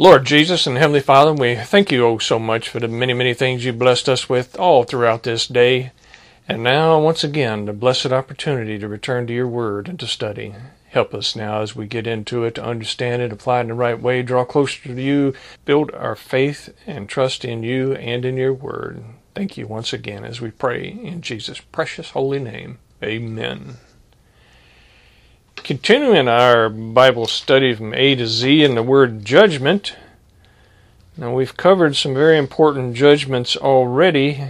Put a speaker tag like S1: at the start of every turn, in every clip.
S1: Lord Jesus and Heavenly Father, we thank you oh so much for the many, many things you blessed us with all throughout this day. And now, once again, the blessed opportunity to return to your word and to study. Help us now as we get into it to understand it, apply it in the right way, draw closer to you, build our faith and trust in you and in your word. Thank you once again as we pray in Jesus' precious holy name. Amen. Continuing our Bible study from A to Z in the word judgment. Now, we've covered some very important judgments already,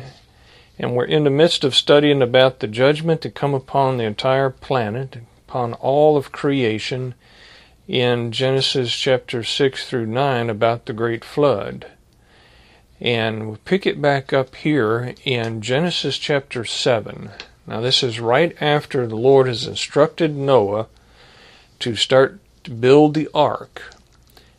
S1: and we're in the midst of studying about the judgment to come upon the entire planet, upon all of creation, in Genesis chapter 6 through 9 about the great flood. And we'll pick it back up here in Genesis chapter 7. Now, this is right after the Lord has instructed Noah to start to build the ark.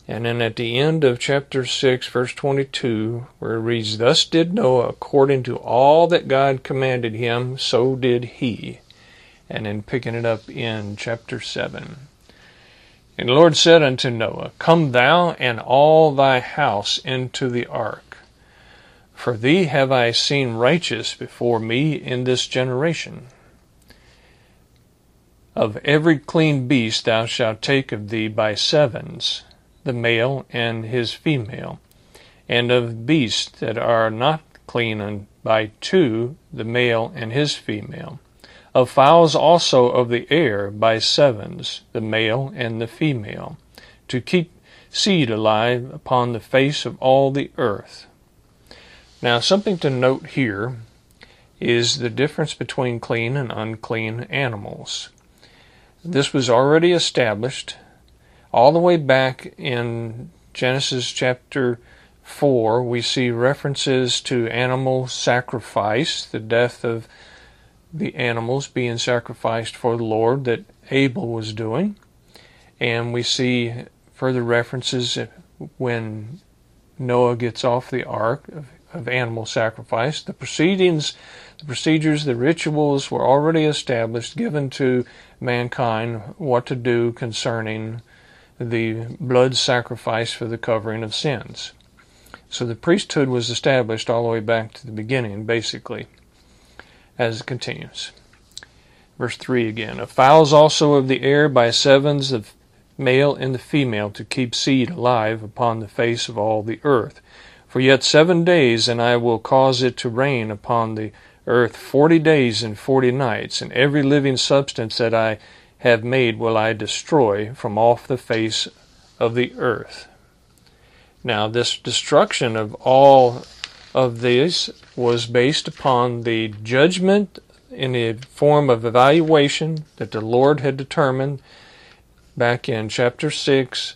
S1: And then at the end of chapter 6, verse 22, where it reads, Thus did Noah according to all that God commanded him, so did he. And then picking it up in chapter 7. And the Lord said unto Noah, Come thou and all thy house into the ark. For thee have I seen righteous before me in this generation. Of every clean beast thou shalt take of thee by sevens, the male and his female, and of beasts that are not clean by two, the male and his female. Of fowls also of the air by sevens, the male and the female, to keep seed alive upon the face of all the earth. Now, something to note here is the difference between clean and unclean animals. This was already established all the way back in Genesis chapter 4. We see references to animal sacrifice, the death of the animals being sacrificed for the Lord that Abel was doing. And we see further references when Noah gets off the ark of, of animal sacrifice. The proceedings, the procedures, the rituals were already established, given to mankind what to do concerning the blood sacrifice for the covering of sins. So the priesthood was established all the way back to the beginning, basically, as it continues. Verse 3 again. Of fowls also of the air by sevens, the male and the female, to keep seed alive upon the face of all the earth. For yet seven days, and I will cause it to rain upon the earth forty days and forty nights, and every living substance that I have made will I destroy from off the face of the earth. Now, this destruction of all of these was based upon the judgment in the form of evaluation that the Lord had determined back in chapter 6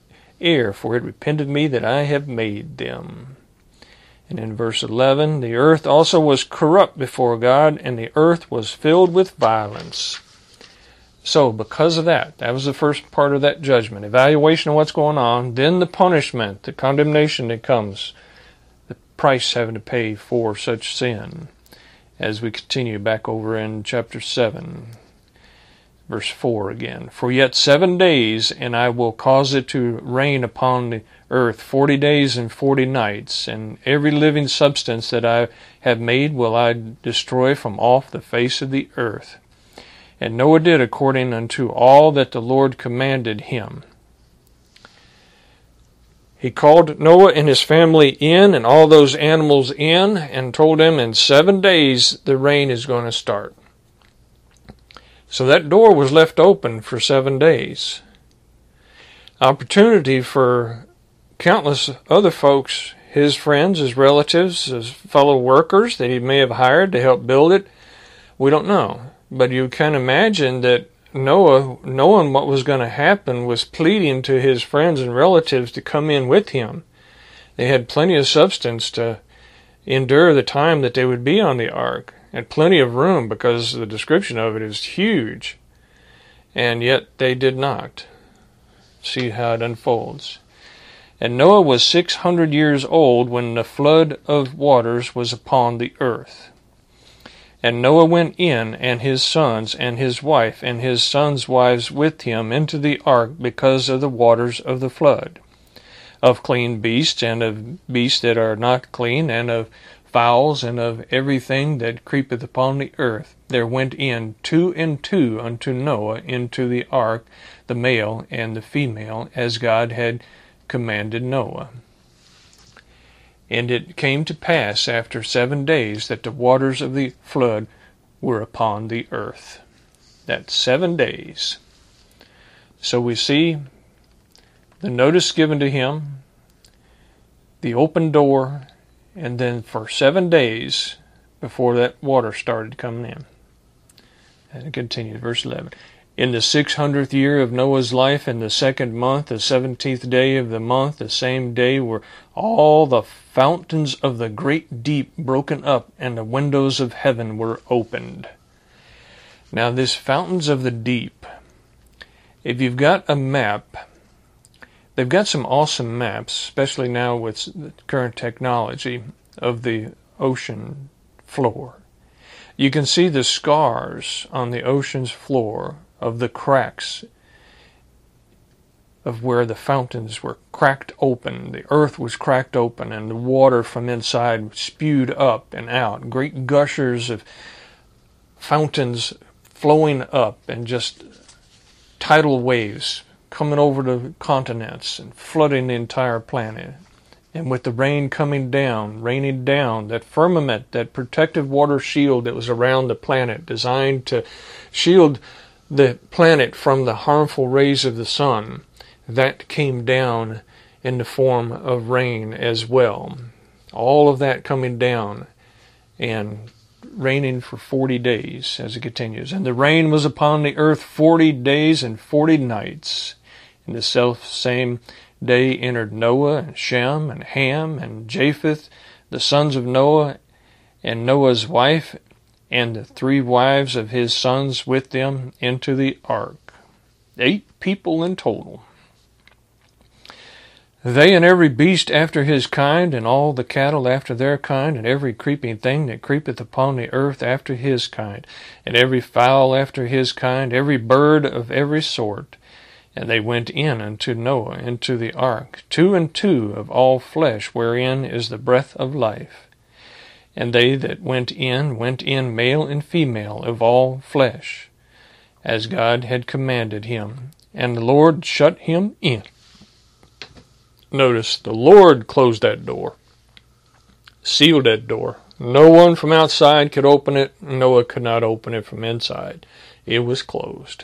S1: air, for it repented me that I have made them. And in verse 11, the earth also was corrupt before God, and the earth was filled with violence. So, because of that, that was the first part of that judgment evaluation of what's going on, then the punishment, the condemnation that comes, the price having to pay for such sin. As we continue back over in chapter 7. Verse 4 again. For yet seven days, and I will cause it to rain upon the earth forty days and forty nights, and every living substance that I have made will I destroy from off the face of the earth. And Noah did according unto all that the Lord commanded him. He called Noah and his family in and all those animals in and told them in seven days the rain is going to start. So that door was left open for seven days. Opportunity for countless other folks, his friends, his relatives, his fellow workers that he may have hired to help build it. We don't know. But you can imagine that Noah, knowing what was going to happen, was pleading to his friends and relatives to come in with him. They had plenty of substance to endure the time that they would be on the ark, and plenty of room because the description of it is huge. And yet they did not. See how it unfolds. And Noah was six hundred years old when the flood of waters was upon the earth. And Noah went in, and his sons, and his wife, and his sons' wives with him into the ark because of the waters of the flood, of clean beasts, and of beasts that are not clean, and of fowls, and of everything that creepeth upon the earth. There went in two and two unto Noah into the ark, the male and the female, as God had commanded Noah. And it came to pass after seven days that the waters of the flood were upon the earth. That's seven days. So we see the notice given to him, the open door, and then for seven days before that water started coming in. And it continues, verse 11. In the six hundredth year of Noah's life, in the second month, the seventeenth day of the month, the same day were all the fountains of the great deep broken up, and the windows of heaven were opened. Now, this fountains of the deep, if you've got a map, they've got some awesome maps, especially now with current technology of the ocean floor. You can see the scars on the ocean's floor of the cracks of where the fountains were cracked open. The earth was cracked open, and the water from inside spewed up and out. Great gushers of fountains flowing up, and just tidal waves coming over the continents and flooding the entire planet. And with the rain coming down, raining down, that firmament, that protective water shield that was around the planet, designed to shield the planet from the harmful rays of the sun, that came down in the form of rain as well. All of that coming down and raining for 40 days as it continues. And the rain was upon the earth 40 days and 40 nights. In the self same day entered Noah and Shem and Ham and Japheth, the sons of Noah, and Noah's wife, and the three wives of his sons with them into the ark. Eight people in total. They and every beast after his kind, and all the cattle after their kind, and every creeping thing that creepeth upon the earth after his kind, and every fowl after his kind, every bird of every sort. And they went in unto Noah into the ark, two and two of all flesh, wherein is the breath of life. And they that went in went in male and female of all flesh, as God had commanded him. And the Lord shut him in. Notice the Lord closed that door, sealed that door. No one from outside could open it. Noah could not open it from inside. It was closed.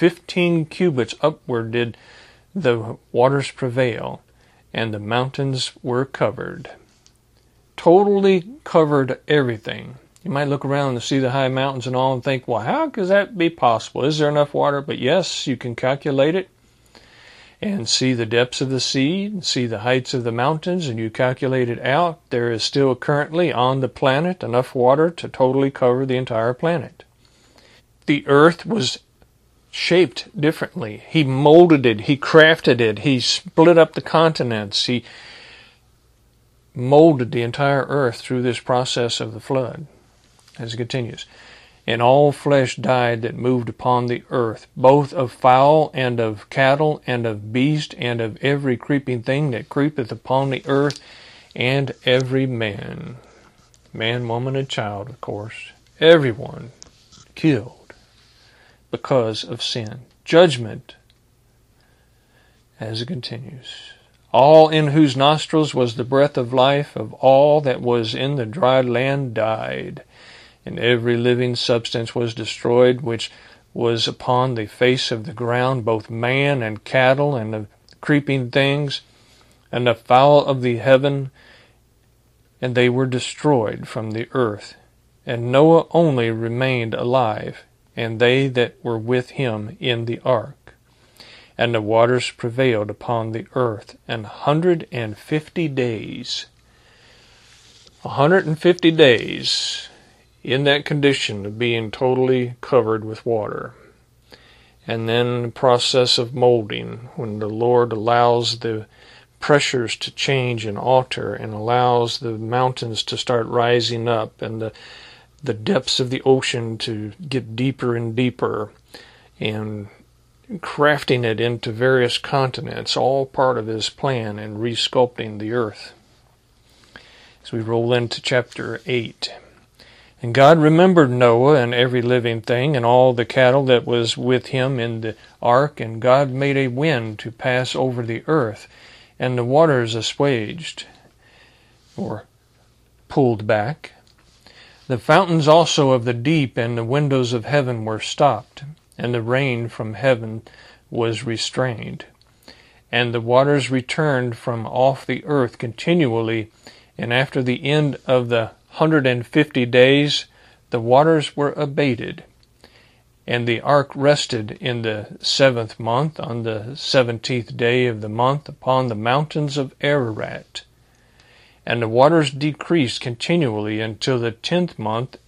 S1: Fifteen cubits upward did the waters prevail, and the mountains were covered totally covered everything. You might look around and see the high mountains and all and think, well, how could that be possible? Is there enough water? But yes, you can calculate it and see the depths of the sea, and see the heights of the mountains, and you calculate it out. There is still currently on the planet enough water to totally cover the entire planet. The earth was shaped differently. He molded it, he crafted it, he split up the continents, he molded the entire earth through this process of the flood. As it continues, and all flesh died that moved upon the earth, both of fowl and of cattle and of beast and of every creeping thing that creepeth upon the earth, and every man, man, woman, and child, of course, everyone killed because of sin. Judgment, as it continues all in whose nostrils was the breath of life of all that was in the dry land died, and every living substance was destroyed which was upon the face of the ground, both man and cattle and the creeping things and the fowl of the heaven, and they were destroyed from the earth. And Noah only remained alive, and they that were with him in the ark and the waters prevailed upon the earth an hundred and fifty days. A hundred and fifty days in that condition of being totally covered with water. And then the process of molding, when the Lord allows the pressures to change and alter and allows the mountains to start rising up and the the depths of the ocean to get deeper and deeper and crafting it into various continents, all part of his plan in resculpting the earth. As we roll into chapter 8. And God remembered Noah and every living thing and all the cattle that was with him in the ark, and God made a wind to pass over the earth, and the waters assuaged, or pulled back. The fountains also of the deep and the windows of heaven were stopped and the rain from heaven was restrained. And the waters returned from off the earth continually, and after the end of the hundred and fifty days, the waters were abated. And the ark rested in the seventh month, on the seventeenth day of the month, upon the mountains of Ararat. And the waters decreased continually until the tenth month,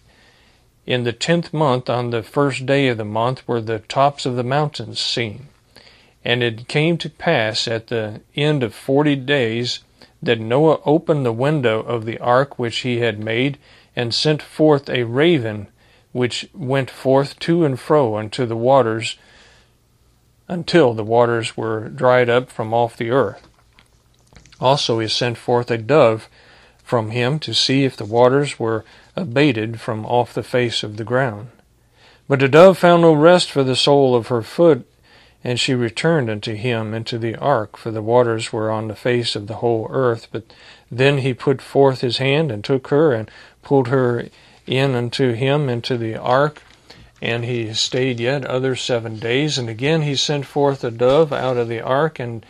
S1: in the tenth month, on the first day of the month, were the tops of the mountains seen. And it came to pass at the end of forty days that Noah opened the window of the ark which he had made, and sent forth a raven, which went forth to and fro unto the waters, until the waters were dried up from off the earth. Also he sent forth a dove from him to see if the waters were abated from off the face of the ground. But the dove found no rest for the sole of her foot, and she returned unto him into the ark, for the waters were on the face of the whole earth. But then he put forth his hand and took her and pulled her in unto him into the ark. And he stayed yet other seven days. And again he sent forth a dove out of the ark, and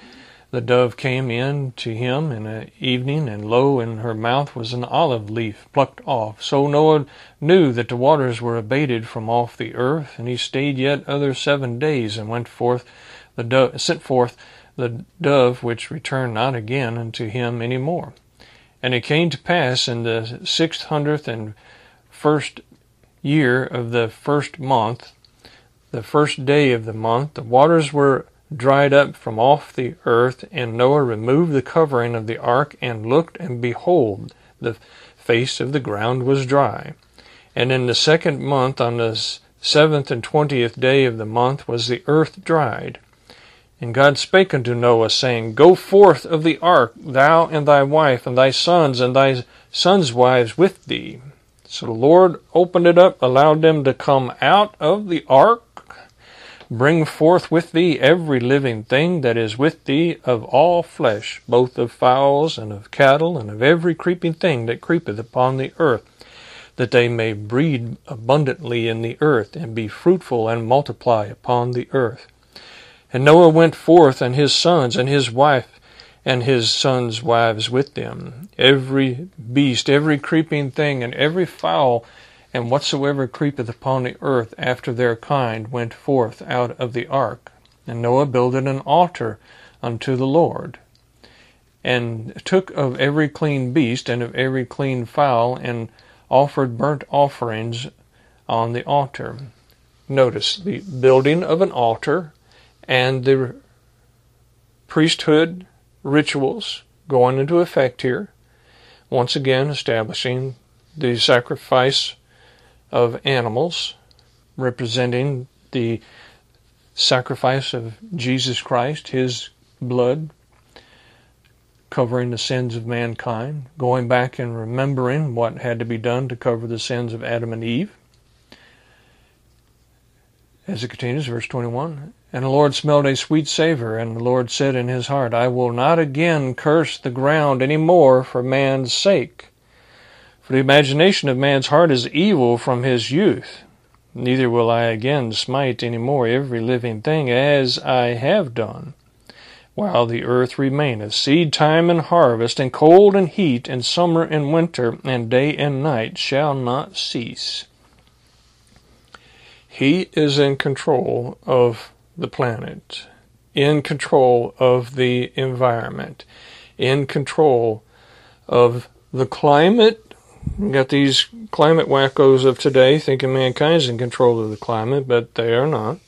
S1: the dove came in to him in the evening, and lo, in her mouth was an olive leaf plucked off. So Noah knew that the waters were abated from off the earth, and he stayed yet other seven days, and went forth the dove, sent forth the dove, which returned not again unto him any more. And it came to pass in the six hundredth and first year of the first month, the first day of the month, the waters were dried up from off the earth, and Noah removed the covering of the ark, and looked, and behold, the face of the ground was dry. And in the second month, on the seventh and twentieth day of the month, was the earth dried. And God spake unto Noah, saying, Go forth of the ark, thou and thy wife, and thy sons, and thy sons' wives with thee. So the Lord opened it up, allowed them to come out of the ark, Bring forth with thee every living thing that is with thee of all flesh, both of fowls and of cattle, and of every creeping thing that creepeth upon the earth, that they may breed abundantly in the earth, and be fruitful and multiply upon the earth. And Noah went forth, and his sons, and his wife, and his sons' wives with them. Every beast, every creeping thing, and every fowl and whatsoever creepeth upon the earth after their kind went forth out of the ark. And Noah builded an altar unto the Lord, and took of every clean beast and of every clean fowl, and offered burnt offerings on the altar. Notice the building of an altar and the priesthood rituals going into effect here, once again establishing the sacrifice of animals representing the sacrifice of Jesus Christ, his blood covering the sins of mankind, going back and remembering what had to be done to cover the sins of Adam and Eve. As it continues, verse 21, And the Lord smelled a sweet savor, and the Lord said in his heart, I will not again curse the ground any more for man's sake. For the imagination of man's heart is evil from his youth. Neither will I again smite any more every living thing as I have done. While the earth remaineth, seed time and harvest, and cold and heat, and summer and winter, and day and night shall not cease. He is in control of the planet, in control of the environment, in control of the climate. We got these climate wackos of today thinking mankind's in control of the climate, but they are not.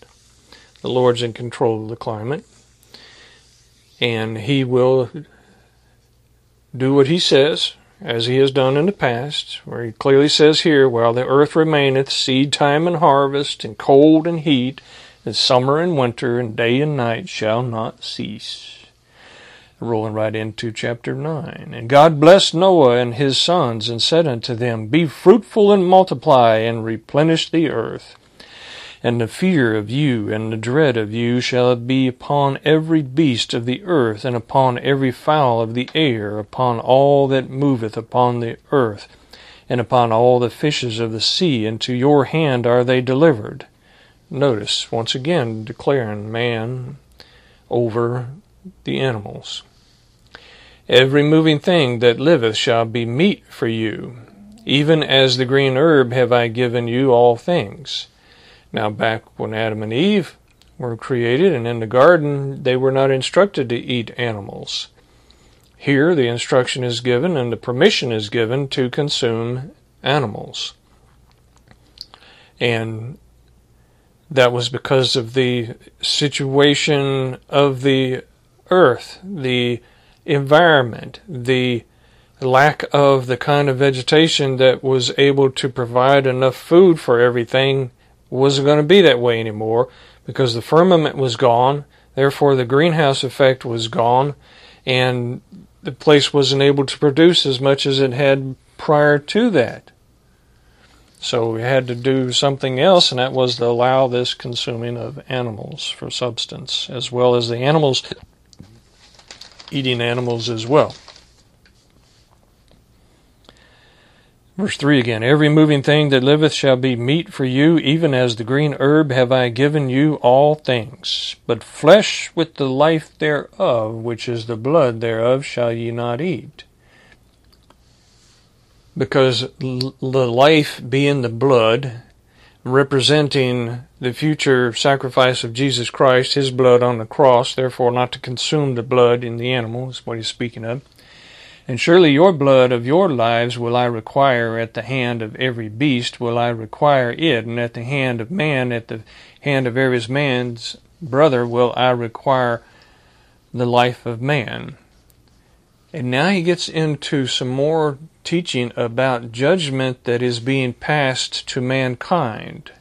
S1: The Lord's in control of the climate. And He will do what He says as he has done in the past, where he clearly says here, while the earth remaineth, seed time and harvest, and cold and heat, and summer and winter, and day and night shall not cease. Rolling right into chapter 9. And God blessed Noah and his sons, and said unto them, Be fruitful and multiply, and replenish the earth and the fear of you and the dread of you shall be upon every beast of the earth, and upon every fowl of the air, upon all that moveth upon the earth, and upon all the fishes of the sea, and to your hand are they delivered. Notice, once again, declaring man over the animals. Every moving thing that liveth shall be meat for you. Even as the green herb have I given you all things. Now, back when Adam and Eve were created and in the garden, they were not instructed to eat animals. Here, the instruction is given and the permission is given to consume animals. And that was because of the situation of the earth, the environment, the lack of the kind of vegetation that was able to provide enough food for everything wasn't going to be that way anymore because the firmament was gone. Therefore, the greenhouse effect was gone, and the place wasn't able to produce as much as it had prior to that. So we had to do something else, and that was to allow this consuming of animals for substance, as well as the animals eating animals as well. Verse 3 again Every moving thing that liveth shall be meat for you, even as the green herb have I given you all things. But flesh with the life thereof, which is the blood thereof, shall ye not eat. Because the life being the blood, representing the future sacrifice of Jesus Christ, his blood on the cross, therefore not to consume the blood in the animal, is what he's speaking of. And surely your blood of your lives will I require at the hand of every beast, will I require it, and at the hand of man, at the hand of every man's brother, will I require the life of man. And now he gets into some more teaching about judgment that is being passed to mankind.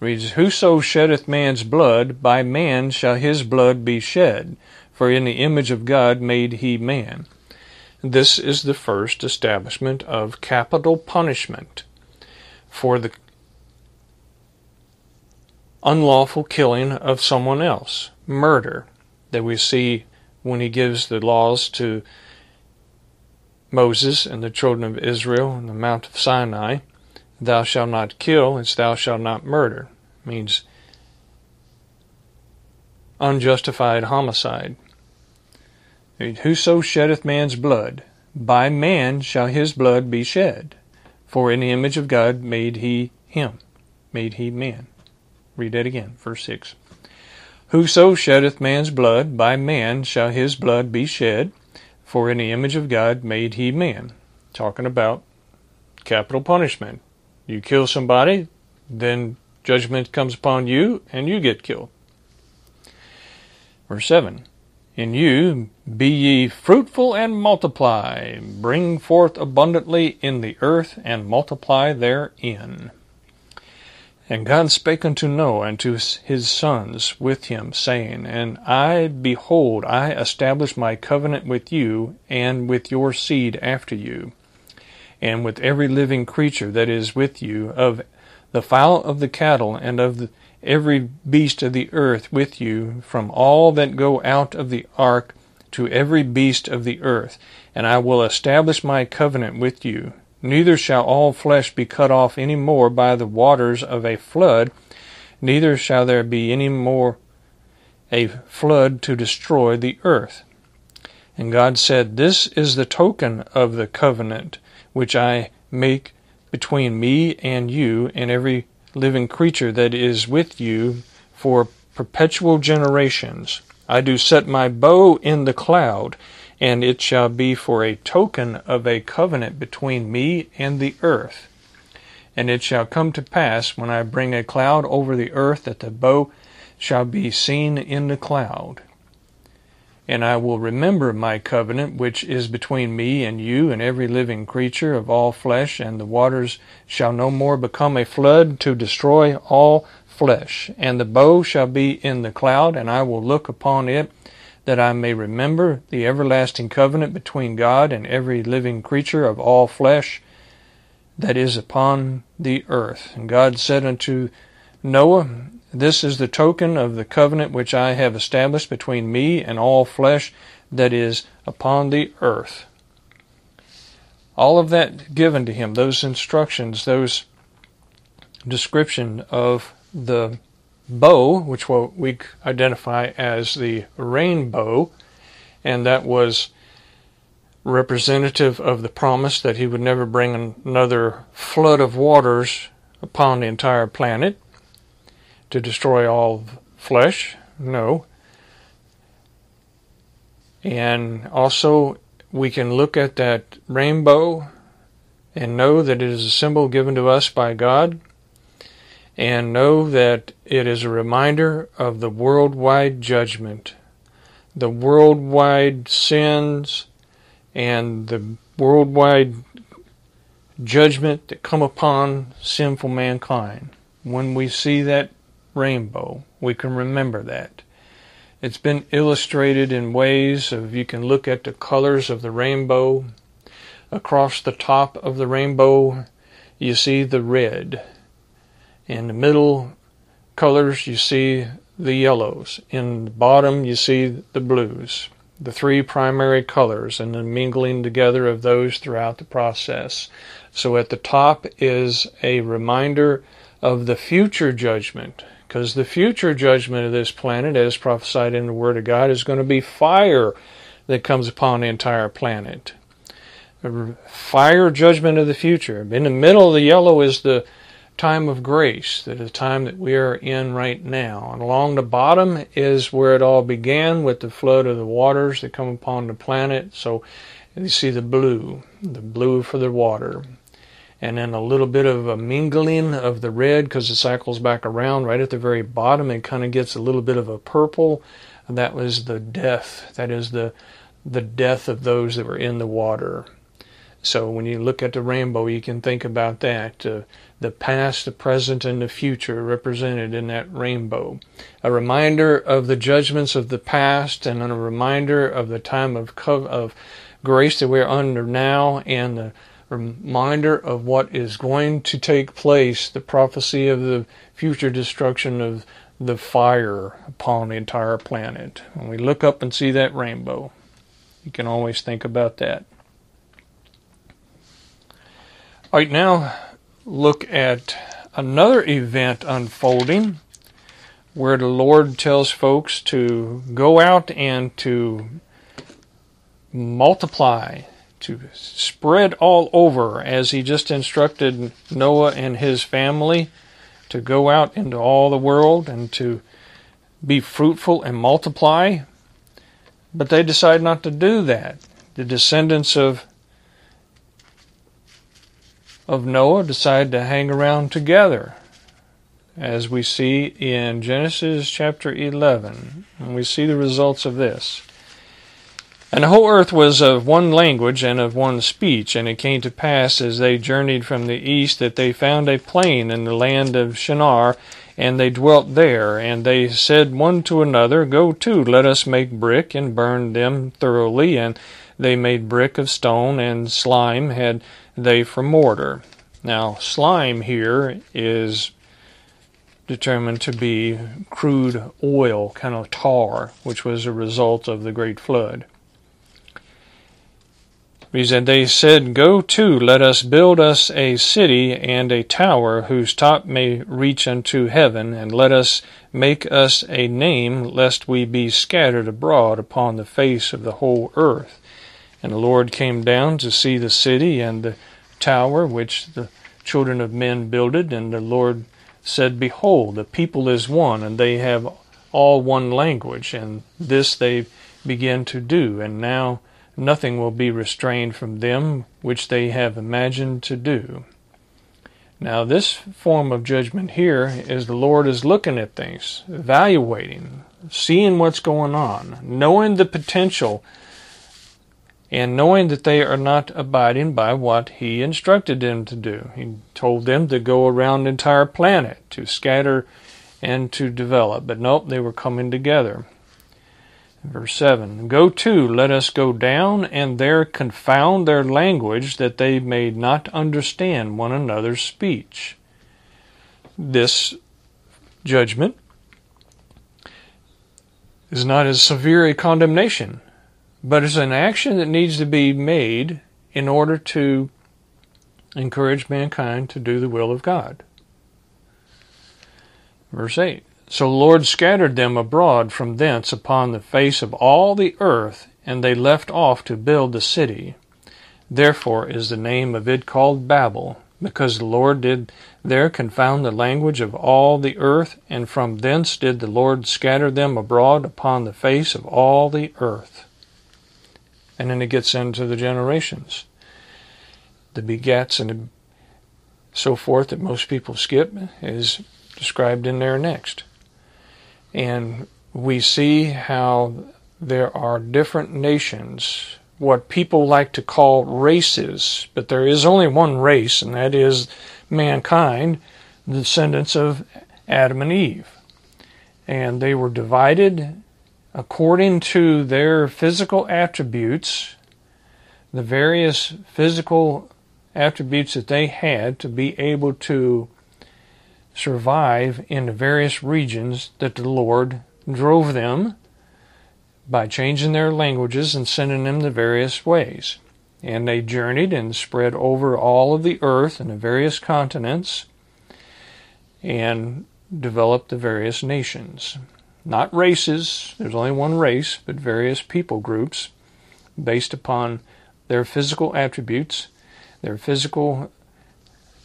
S1: Reads, Whoso sheddeth man's blood, by man shall his blood be shed, for in the image of God made he man. This is the first establishment of capital punishment for the unlawful killing of someone else, murder, that we see when he gives the laws to Moses and the children of Israel on the Mount of Sinai. Thou shalt not kill, it's thou shalt not murder. Means unjustified homicide. Whoso sheddeth man's blood, by man shall his blood be shed. For in the image of God made he him, made he man. Read that again, verse 6. Whoso sheddeth man's blood, by man shall his blood be shed. For in the image of God made he man. Talking about capital punishment. You kill somebody, then judgment comes upon you, and you get killed. Verse 7 in you be ye fruitful and multiply, bring forth abundantly in the earth, and multiply therein. And God spake unto Noah and to his sons with him, saying, And I, behold, I establish my covenant with you, and with your seed after you, and with every living creature that is with you, of the fowl of the cattle, and of the, every beast of the earth with you, from all that go out of the ark to every beast of the earth, and I will establish my covenant with you. Neither shall all flesh be cut off any more by the waters of a flood, neither shall there be any more a flood to destroy the earth. And God said, This is the token of the covenant which I make between me and you and every living creature that is with you for perpetual generations. I do set my bow in the cloud, and it shall be for a token of a covenant between me and the earth. And it shall come to pass when I bring a cloud over the earth that the bow shall be seen in the cloud. And I will remember my covenant which is between me and you and every living creature of all flesh, and the waters shall no more become a flood to destroy all flesh. And the bow shall be in the cloud, and I will look upon it that I may remember the everlasting covenant between God and every living creature of all flesh that is upon the earth. And God said unto Noah, This is the token of the covenant which I have established between me and all flesh that is upon the earth. All of that given to him, those instructions, those description of the bow, which we identify as the rainbow, and that was representative of the promise that he would never bring another flood of waters upon the entire planet to destroy all flesh. No. And also, we can look at that rainbow and know that it is a symbol given to us by God and know that it is a reminder of the worldwide judgment, the worldwide sins, and the worldwide judgment that come upon sinful mankind. When we see that rainbow, we can remember that. It's been illustrated in ways of you can look at the colors of the rainbow. Across the top of the rainbow, you see the red in the middle colors, you see the yellows. In the bottom, you see the blues. The three primary colors and the mingling together of those throughout the process. So at the top is a reminder of the future judgment, because the future judgment of this planet, as prophesied in the Word of God, is going to be fire that comes upon the entire planet. Fire judgment of the future. In the middle the yellow is the time of grace, that is the time that we are in right now. And along the bottom is where it all began with the flood of the waters that come upon the planet. So you see the blue, the blue for the water. And then a little bit of a mingling of the red because it cycles back around right at the very bottom. It kind of gets a little bit of a purple. That was the death. That is the the death of those that were in the water. So when you look at the rainbow, you can think about that. Uh, the past, the present, and the future represented in that rainbow. A reminder of the judgments of the past and a reminder of the time of, of grace that we're under now and the reminder of what is going to take place, the prophecy of the future destruction of the fire upon the entire planet. When we look up and see that rainbow, you can always think about that. All right, now look at another event unfolding where the Lord tells folks to go out and to multiply, to spread all over, as He just instructed Noah and his family to go out into all the world and to be fruitful and multiply. But they decide not to do that. The descendants of of Noah decide to hang around together, as we see in Genesis chapter 11. And we see the results of this. And the whole earth was of one language and of one speech. And it came to pass as they journeyed from the east that they found a plain in the land of Shinar, and they dwelt there. And they said one to another, Go to, let us make brick and burn them thoroughly. And they made brick of stone, and slime had they for mortar. Now, slime here is determined to be crude oil, kind of tar, which was a result of the great flood. He said, They said, Go to, let us build us a city and a tower whose top may reach unto heaven, and let us make us a name, lest we be scattered abroad upon the face of the whole earth. And the Lord came down to see the city and the tower which the children of men builded, and the Lord said, Behold, the people is one, and they have all one language, and this they begin to do, and now nothing will be restrained from them which they have imagined to do. Now, this form of judgment here is the Lord is looking at things, evaluating, seeing what's going on, knowing the potential, and knowing that they are not abiding by what He instructed them to do. He told them to go around the entire planet, to scatter and to develop, but nope, they were coming together. Verse 7 Go to, let us go down, and there confound their language, that they may not understand one another's speech. This judgment is not as severe a condemnation, but it's an action that needs to be made in order to encourage mankind to do the will of God. Verse 8 so the Lord scattered them abroad from thence upon the face of all the earth, and they left off to build the city. Therefore is the name of it called Babel, because the Lord did there confound the language of all the earth, and from thence did the Lord scatter them abroad upon the face of all the earth. And then it gets into the generations, the begats and so forth that most people skip is described in there next. And we see how there are different nations, what people like to call races, but there is only one race, and that is mankind, the descendants of Adam and Eve. And they were divided according to their physical attributes, the various physical attributes that they had to be able to survive in the various regions that the Lord drove them by changing their languages and sending them the various ways. And they journeyed and spread over all of the earth and the various continents and developed the various nations. Not races, there's only one race, but various people groups based upon their physical attributes, their physical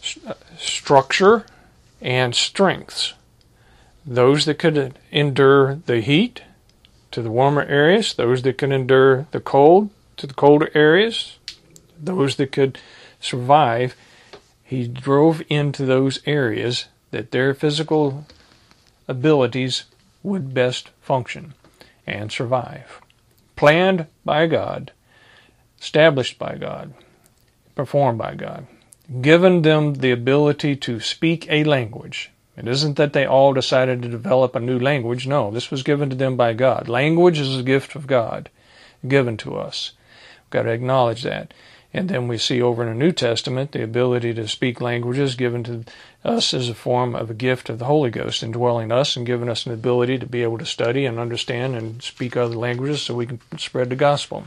S1: st- uh, structure, and strengths. Those that could endure the heat to the warmer areas, those that could endure the cold to the colder areas, those that could survive, he drove into those areas that their physical abilities would best function and survive. Planned by God, established by God, performed by God given them the ability to speak a language. It isn't that they all decided to develop a new language. No, this was given to them by God. Language is a gift of God given to us. We've got to acknowledge that. And then we see over in the New Testament the ability to speak languages given to us as a form of a gift of the Holy Ghost indwelling us and giving us an ability to be able to study and understand and speak other languages so we can spread the gospel.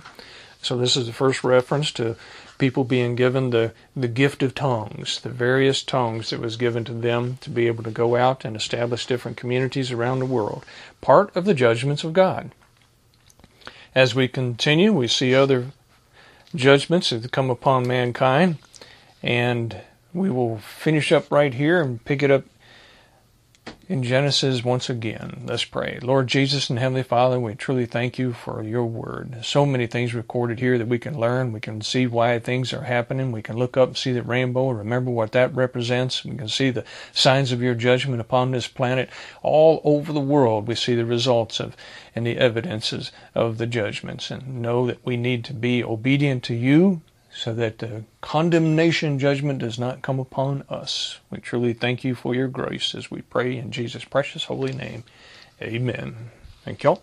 S1: So this is the first reference to people being given the, the gift of tongues, the various tongues that was given to them to be able to go out and establish different communities around the world. Part of the judgments of God. As we continue, we see other judgments that come upon mankind, and we will finish up right here and pick it up in Genesis once again. Let's pray. Lord Jesus and Heavenly Father, we truly thank you for your word. So many things recorded here that we can learn. We can see why things are happening. We can look up and see the rainbow, and remember what that represents. We can see the signs of your judgment upon this planet. All over the world, we see the results of and the evidences of the judgments and know that we need to be obedient to you so that the condemnation judgment does not come upon us. We truly thank you for your grace as we pray in Jesus' precious holy name. Amen. Thank y'all.